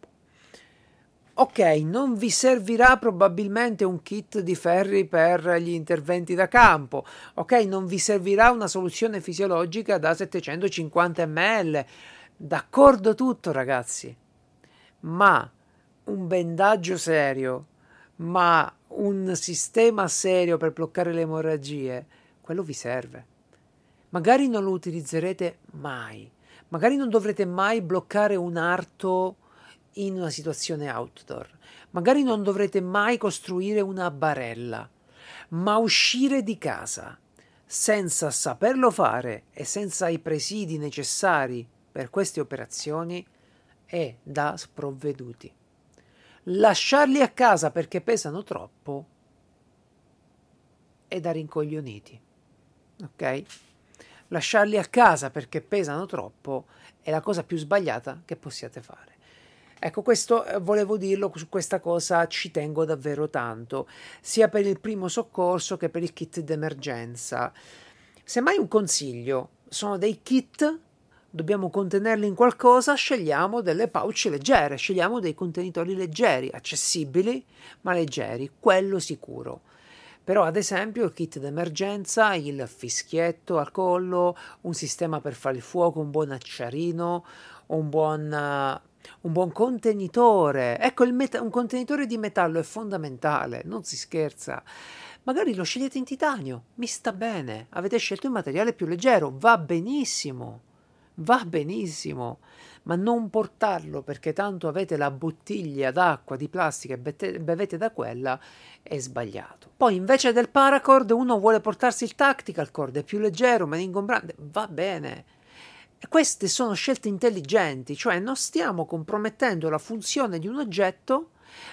Ok, non vi servirà probabilmente un kit di ferri per gli interventi da campo. Ok, non vi servirà una soluzione fisiologica da 750 ml. D'accordo tutto, ragazzi. Ma un bendaggio serio, ma un sistema serio per bloccare le emorragie, quello vi serve. Magari non lo utilizzerete mai. Magari non dovrete mai bloccare un arto in una situazione outdoor. Magari non dovrete mai costruire una barella, ma uscire di casa senza saperlo fare e senza i presidi necessari per queste operazioni è da sprovveduti. Lasciarli a casa perché pesano troppo è da rincoglioniti. Ok? Lasciarli a casa perché pesano troppo è la cosa più sbagliata che possiate fare. Ecco, questo eh, volevo dirlo, su questa cosa ci tengo davvero tanto, sia per il primo soccorso che per il kit d'emergenza. Semmai un consiglio, sono dei kit, dobbiamo contenerli in qualcosa, scegliamo delle pouch leggere, scegliamo dei contenitori leggeri, accessibili, ma leggeri, quello sicuro. Però, ad esempio, il kit d'emergenza, il fischietto al collo, un sistema per fare il fuoco, un buon acciarino, un buon un buon contenitore. Ecco, met- un contenitore di metallo è fondamentale, non si scherza. Magari lo scegliete in titanio, mi sta bene. Avete scelto il materiale più leggero, va benissimo. Va benissimo, ma non portarlo perché tanto avete la bottiglia d'acqua di plastica e bevete da quella è sbagliato. Poi invece del paracord uno vuole portarsi il tactical cord, è più leggero, meno ingombrante, va bene queste sono scelte intelligenti, cioè non stiamo compromettendo la funzione di un oggetto,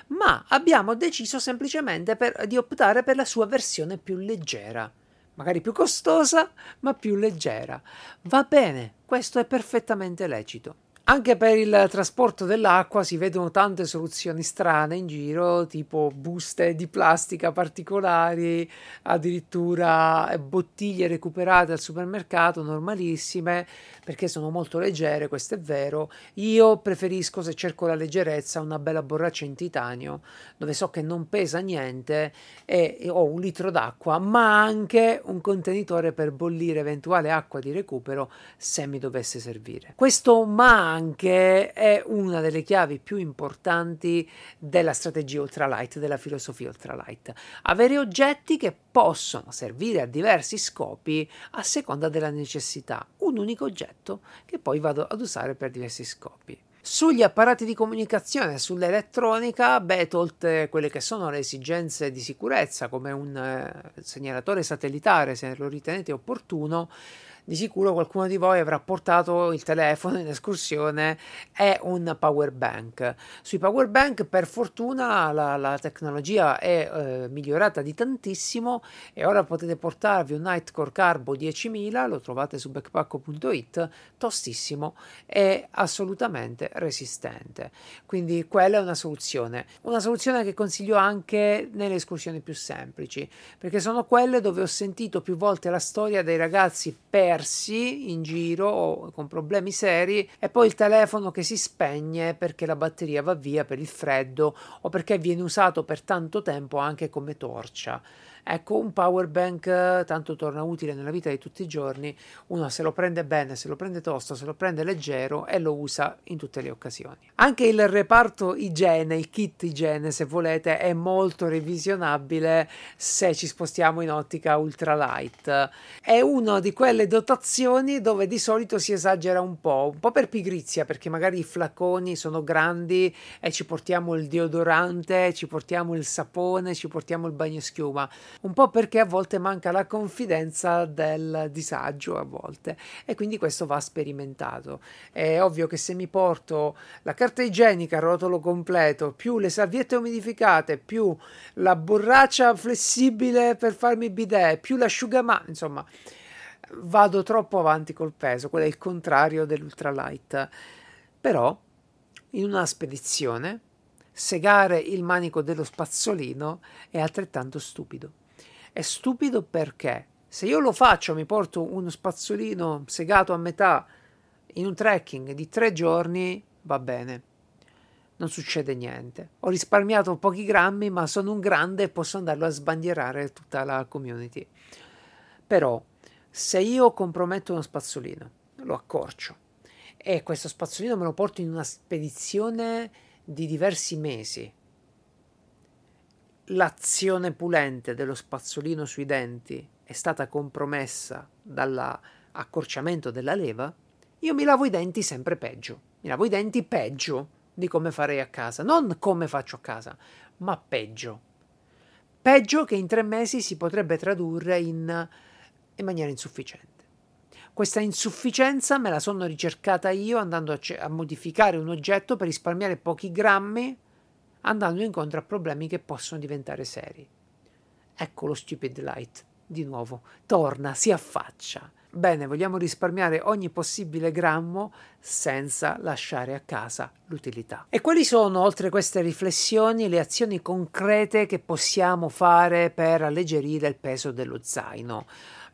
ma abbiamo deciso semplicemente per, di optare per la sua versione più leggera. Magari più costosa, ma più leggera. Va bene, questo è perfettamente lecito. Anche per il trasporto dell'acqua si vedono tante soluzioni strane in giro, tipo buste di plastica particolari, addirittura bottiglie recuperate al supermercato normalissime, perché sono molto leggere, questo è vero. Io preferisco, se cerco la leggerezza, una bella borraccia in titanio, dove so che non pesa niente e ho un litro d'acqua, ma anche un contenitore per bollire eventuale acqua di recupero se mi dovesse servire. Questo ma anche è una delle chiavi più importanti della strategia ultralight, della filosofia ultralight. Avere oggetti che possono servire a diversi scopi a seconda della necessità. Un unico oggetto che poi vado ad usare per diversi scopi. Sugli apparati di comunicazione, sull'elettronica, beh, tolte quelle che sono le esigenze di sicurezza, come un eh, segnalatore satellitare, se lo ritenete opportuno, di sicuro qualcuno di voi avrà portato il telefono in escursione e un power bank. Sui power bank, per fortuna, la, la tecnologia è eh, migliorata di tantissimo e ora potete portarvi un Nightcore Carbo 10.000, lo trovate su backpack.it, tostissimo e assolutamente resistente. Quindi quella è una soluzione. Una soluzione che consiglio anche nelle escursioni più semplici, perché sono quelle dove ho sentito più volte la storia dei ragazzi per persi in giro o con problemi seri e poi il telefono che si spegne perché la batteria va via per il freddo o perché viene usato per tanto tempo anche come torcia. Ecco, un power bank tanto torna utile nella vita di tutti i giorni, uno se lo prende bene, se lo prende tosto, se lo prende leggero e lo usa in tutte le occasioni. Anche il reparto igiene, il kit igiene se volete, è molto revisionabile se ci spostiamo in ottica ultralight. È una di quelle dotazioni dove di solito si esagera un po', un po' per pigrizia, perché magari i flaconi sono grandi e ci portiamo il deodorante, ci portiamo il sapone, ci portiamo il bagnoschiuma un po' perché a volte manca la confidenza del disagio a volte e quindi questo va sperimentato. È ovvio che se mi porto la carta igienica a rotolo completo, più le salviette umidificate, più la borraccia flessibile per farmi bidet, più l'asciugamano, insomma, vado troppo avanti col peso, quello è il contrario dell'ultralight. Però in una spedizione segare il manico dello spazzolino è altrettanto stupido. È stupido perché se io lo faccio, mi porto uno spazzolino segato a metà in un trekking di tre giorni, va bene. Non succede niente. Ho risparmiato pochi grammi, ma sono un grande e posso andarlo a sbandierare tutta la community. Però, se io comprometto uno spazzolino, lo accorcio e questo spazzolino me lo porto in una spedizione di diversi mesi, l'azione pulente dello spazzolino sui denti è stata compromessa dall'accorciamento della leva, io mi lavo i denti sempre peggio. Mi lavo i denti peggio di come farei a casa. Non come faccio a casa, ma peggio. Peggio che in tre mesi si potrebbe tradurre in, in maniera insufficiente. Questa insufficienza me la sono ricercata io andando a, a modificare un oggetto per risparmiare pochi grammi andando incontro a problemi che possono diventare seri. Ecco lo stupid light, di nuovo, torna, si affaccia. Bene, vogliamo risparmiare ogni possibile grammo senza lasciare a casa l'utilità. E quali sono, oltre queste riflessioni, le azioni concrete che possiamo fare per alleggerire il peso dello zaino?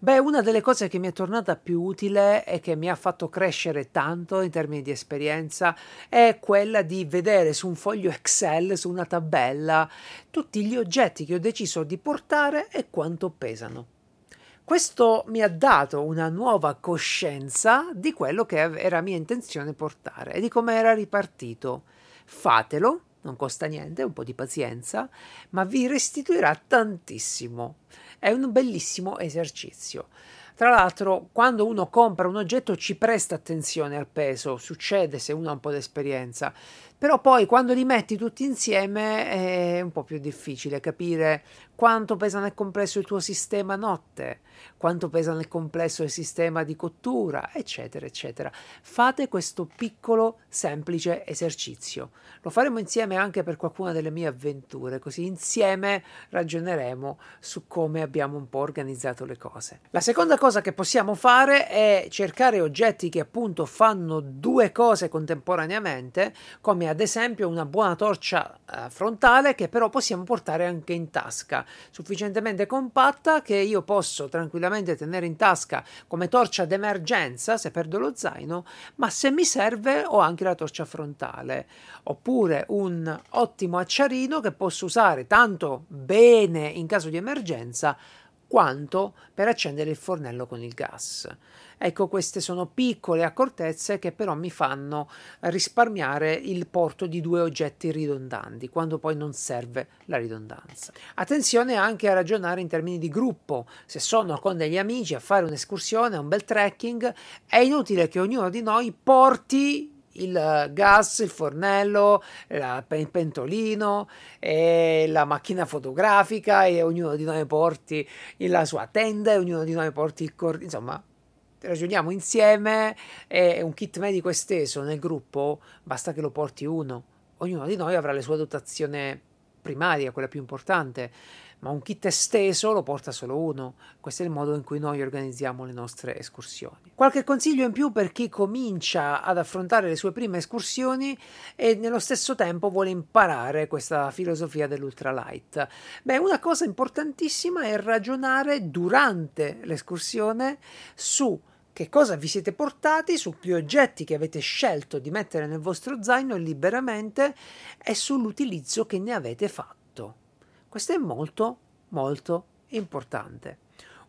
Beh, una delle cose che mi è tornata più utile e che mi ha fatto crescere tanto in termini di esperienza è quella di vedere su un foglio Excel, su una tabella, tutti gli oggetti che ho deciso di portare e quanto pesano. Questo mi ha dato una nuova coscienza di quello che era mia intenzione portare e di come era ripartito. Fatelo, non costa niente, un po' di pazienza, ma vi restituirà tantissimo. È un bellissimo esercizio. Tra l'altro, quando uno compra un oggetto ci presta attenzione al peso, succede se uno ha un po' di esperienza, però poi quando li metti tutti insieme è un po' più difficile capire quanto pesa nel complesso il tuo sistema notte, quanto pesa nel complesso il sistema di cottura, eccetera, eccetera. Fate questo piccolo, semplice esercizio. Lo faremo insieme anche per qualcuna delle mie avventure, così insieme ragioneremo su come abbiamo un po' organizzato le cose. La seconda cosa che possiamo fare è cercare oggetti che appunto fanno due cose contemporaneamente, come ad esempio una buona torcia eh, frontale che però possiamo portare anche in tasca, sufficientemente compatta che io posso tranquillamente tenere in tasca come torcia d'emergenza se perdo lo zaino, ma se mi serve ho anche la torcia frontale, oppure un ottimo acciarino che posso usare tanto bene in caso di emergenza quanto per accendere il fornello con il gas. Ecco, queste sono piccole accortezze che però mi fanno risparmiare il porto di due oggetti ridondanti, quando poi non serve la ridondanza. Attenzione anche a ragionare in termini di gruppo. Se sono con degli amici a fare un'escursione, un bel trekking, è inutile che ognuno di noi porti il gas, il fornello, il pentolino, e la macchina fotografica e ognuno di noi porti la sua tenda e ognuno di noi porti il corridoio, insomma ragioniamo insieme e un kit medico esteso nel gruppo basta che lo porti uno. Ognuno di noi avrà la sua dotazione primaria, quella più importante ma un kit esteso lo porta solo uno. Questo è il modo in cui noi organizziamo le nostre escursioni. Qualche consiglio in più per chi comincia ad affrontare le sue prime escursioni e nello stesso tempo vuole imparare questa filosofia dell'ultralight. Beh, una cosa importantissima è ragionare durante l'escursione su che cosa vi siete portati, sugli oggetti che avete scelto di mettere nel vostro zaino liberamente e sull'utilizzo che ne avete fatto. Questo è molto, molto importante.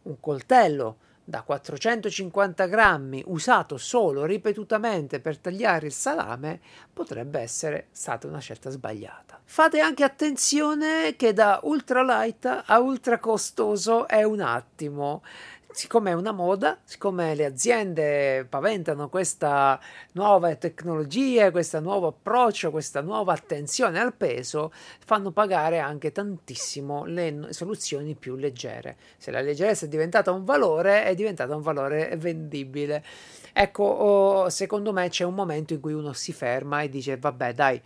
Un coltello da 450 grammi usato solo ripetutamente per tagliare il salame potrebbe essere stata una scelta sbagliata. Fate anche attenzione che da ultralight a ultra costoso è un attimo siccome è una moda, siccome le aziende paventano questa nuova tecnologia, questo nuovo approccio, questa nuova attenzione al peso, fanno pagare anche tantissimo le soluzioni più leggere. Se la leggerezza è diventata un valore, è diventata un valore vendibile. Ecco, secondo me c'è un momento in cui uno si ferma e dice, vabbè, dai,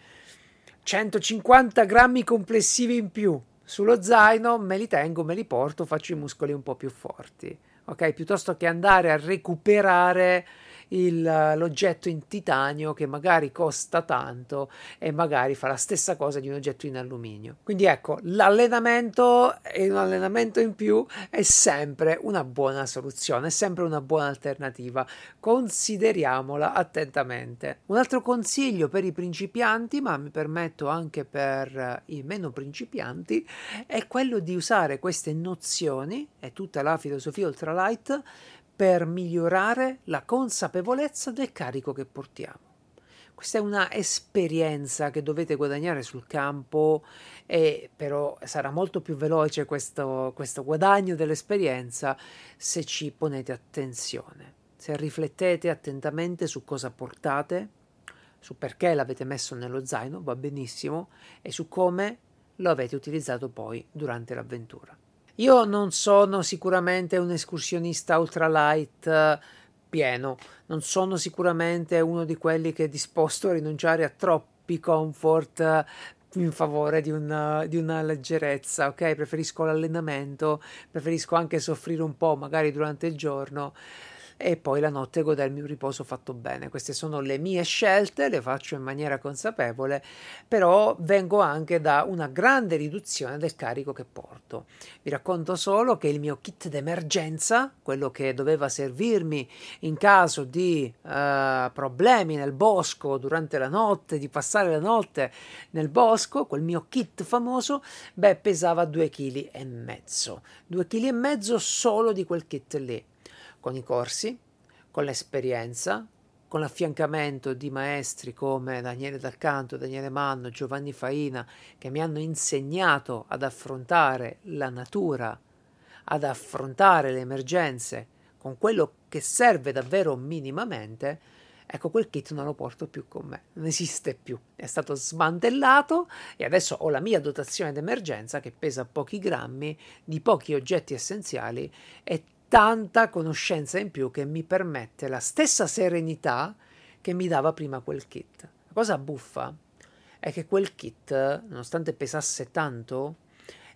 150 grammi complessivi in più sullo zaino, me li tengo, me li porto, faccio i muscoli un po' più forti ok? Piuttosto che andare a recuperare il, l'oggetto in titanio che magari costa tanto e magari fa la stessa cosa di un oggetto in alluminio. Quindi ecco, l'allenamento e un allenamento in più è sempre una buona soluzione, è sempre una buona alternativa. Consideriamola attentamente. Un altro consiglio per i principianti, ma mi permetto anche per i meno principianti, è quello di usare queste nozioni e tutta la filosofia ultralight per migliorare la consapevolezza del carico che portiamo. Questa è una esperienza che dovete guadagnare sul campo e però sarà molto più veloce questo, questo guadagno dell'esperienza se ci ponete attenzione, se riflettete attentamente su cosa portate, su perché l'avete messo nello zaino, va benissimo, e su come lo avete utilizzato poi durante l'avventura. Io non sono sicuramente un escursionista ultralight eh, pieno, non sono sicuramente uno di quelli che è disposto a rinunciare a troppi comfort eh, in favore di una, di una, leggerezza, ok? Preferisco l'allenamento, preferisco anche soffrire un po' magari durante il giorno e poi la notte godermi un riposo fatto bene. Queste sono le mie scelte, le faccio in maniera consapevole, però vengo anche da una grande riduzione del carico che porto. Vi racconto solo che il mio kit d'emergenza, quello che doveva servirmi in caso di uh, problemi nel bosco durante la notte, di passare la notte nel bosco, quel mio kit famoso, beh, pesava 2 kg e mezzo. 2 kg solo di quel kit lì con i corsi, con l'esperienza, con l'affiancamento di maestri come Daniele Dalcanto, Daniele Manno, Giovanni Faina, che mi hanno insegnato ad affrontare la natura, ad affrontare le emergenze con quello che serve davvero minimamente, ecco quel kit non lo porto più con me, non esiste più, è stato smantellato e adesso ho la mia dotazione d'emergenza che pesa pochi grammi, di pochi oggetti essenziali e tanta conoscenza in più che mi permette la stessa serenità che mi dava prima quel kit. La cosa buffa è che quel kit, nonostante pesasse tanto,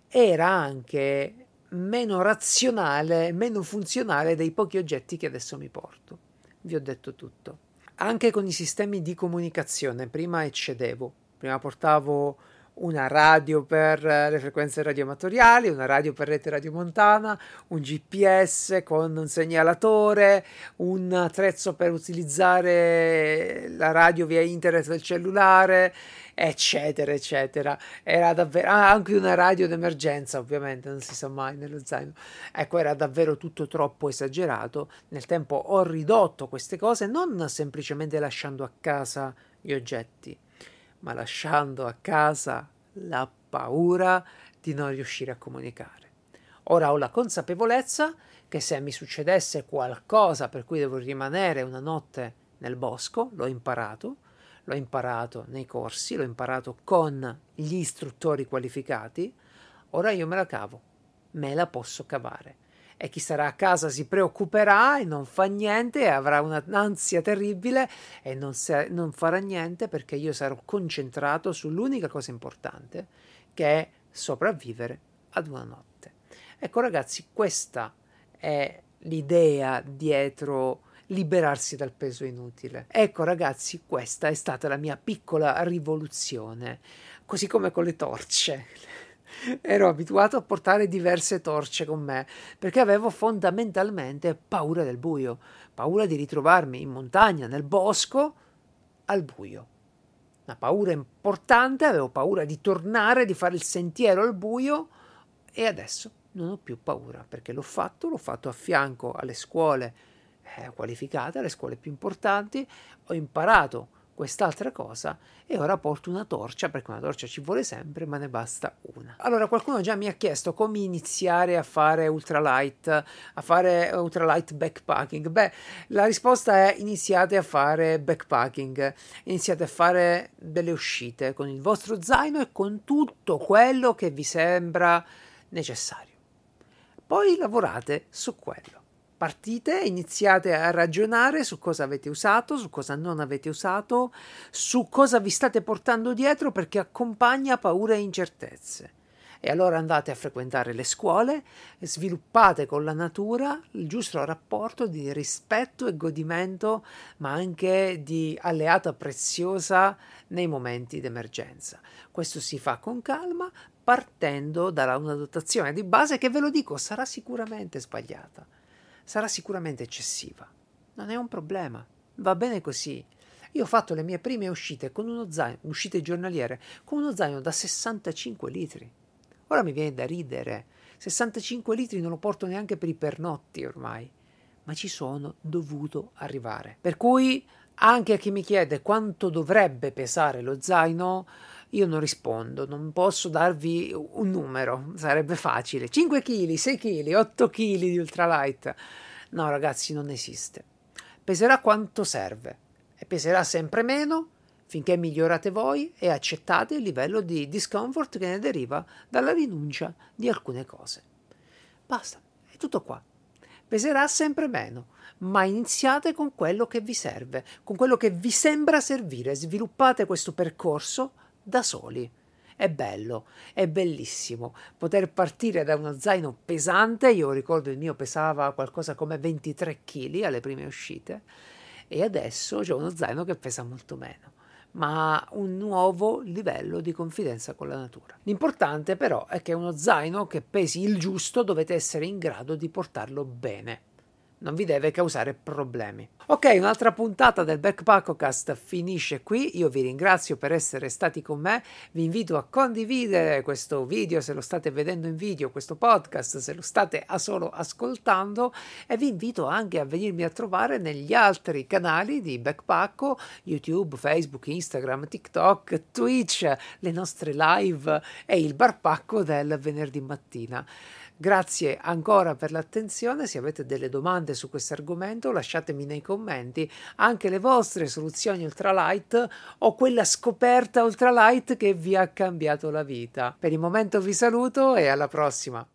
era anche meno razionale, meno funzionale dei pochi oggetti che adesso mi porto. Vi ho detto tutto. Anche con i sistemi di comunicazione, prima eccedevo, prima portavo una radio per le frequenze radioamatoriali, una radio per rete radiomontana, un GPS con un segnalatore, un attrezzo per utilizzare la radio via internet del cellulare, eccetera, eccetera. Era davvero ah, anche una radio d'emergenza, ovviamente, non si sa mai nello zaino. Ecco, era davvero tutto troppo esagerato. Nel tempo ho ridotto queste cose, non semplicemente lasciando a casa gli oggetti ma lasciando a casa la paura di non riuscire a comunicare. Ora ho la consapevolezza che se mi succedesse qualcosa per cui devo rimanere una notte nel bosco, l'ho imparato, l'ho imparato nei corsi, l'ho imparato con gli istruttori qualificati, ora io me la cavo, me la posso cavare e chi sarà a casa si preoccuperà e non fa niente avrà un'ansia terribile e non, se, non farà niente perché io sarò concentrato sull'unica cosa importante che è sopravvivere ad una notte. Ecco ragazzi, questa è l'idea dietro liberarsi dal peso inutile. Ecco ragazzi, questa è stata la mia piccola rivoluzione, così come con le torce ero abituato a portare diverse torce con me perché avevo fondamentalmente paura del buio, paura di ritrovarmi in montagna, nel bosco, al buio. Una paura importante, avevo paura di tornare, di fare il sentiero al buio e adesso non ho più paura perché l'ho fatto, l'ho fatto a fianco alle scuole eh, qualificate, alle scuole più importanti, ho imparato quest'altra cosa e ora porto una torcia perché una torcia ci vuole sempre ma ne basta una. Allora qualcuno già mi ha chiesto come iniziare a fare ultralight a fare ultralight backpacking. Beh la risposta è iniziate a fare backpacking iniziate a fare delle uscite con il vostro zaino e con tutto quello che vi sembra necessario. Poi lavorate su quello partite, iniziate a ragionare su cosa avete usato, su cosa non avete usato, su cosa vi state portando dietro perché accompagna paure e incertezze. E allora andate a frequentare le scuole, sviluppate con la natura il giusto rapporto di rispetto e godimento, ma anche di alleata preziosa nei momenti d'emergenza. Questo si fa con calma, partendo da una dotazione di base che ve lo dico sarà sicuramente sbagliata sarà sicuramente eccessiva. Non è un problema, va bene così. Io ho fatto le mie prime uscite con uno zaino, uscite giornaliere, con uno zaino da 65 litri. Ora mi viene da ridere. 65 litri non lo porto neanche per i pernotti ormai, ma ci sono dovuto arrivare. Per cui anche a chi mi chiede quanto dovrebbe pesare lo zaino, io non rispondo, non posso darvi un numero, sarebbe facile. 5 kg, 6 kg, 8 kg di ultralight. No, ragazzi, non esiste. Peserà quanto serve e peserà sempre meno finché migliorate voi e accettate il livello di discomfort che ne deriva dalla rinuncia di alcune cose. Basta, è tutto qua. Peserà sempre meno, ma iniziate con quello che vi serve, con quello che vi sembra servire. Sviluppate questo percorso da soli. È bello, è bellissimo poter partire da uno zaino pesante, io ricordo il mio pesava qualcosa come 23 kg alle prime uscite e adesso ho uno zaino che pesa molto meno ma un nuovo livello di confidenza con la natura. L'importante però è che uno zaino che pesi il giusto dovete essere in grado di portarlo bene non vi deve causare problemi. Ok, un'altra puntata del Backpackocast finisce qui. Io vi ringrazio per essere stati con me. Vi invito a condividere questo video se lo state vedendo in video, questo podcast se lo state solo ascoltando e vi invito anche a venirmi a trovare negli altri canali di Backpacko, YouTube, Facebook, Instagram, TikTok, Twitch, le nostre live e il barpacco del venerdì mattina. Grazie ancora per l'attenzione, se avete delle domande su questo argomento lasciatemi nei commenti anche le vostre soluzioni ultralight o quella scoperta ultralight che vi ha cambiato la vita. Per il momento vi saluto e alla prossima!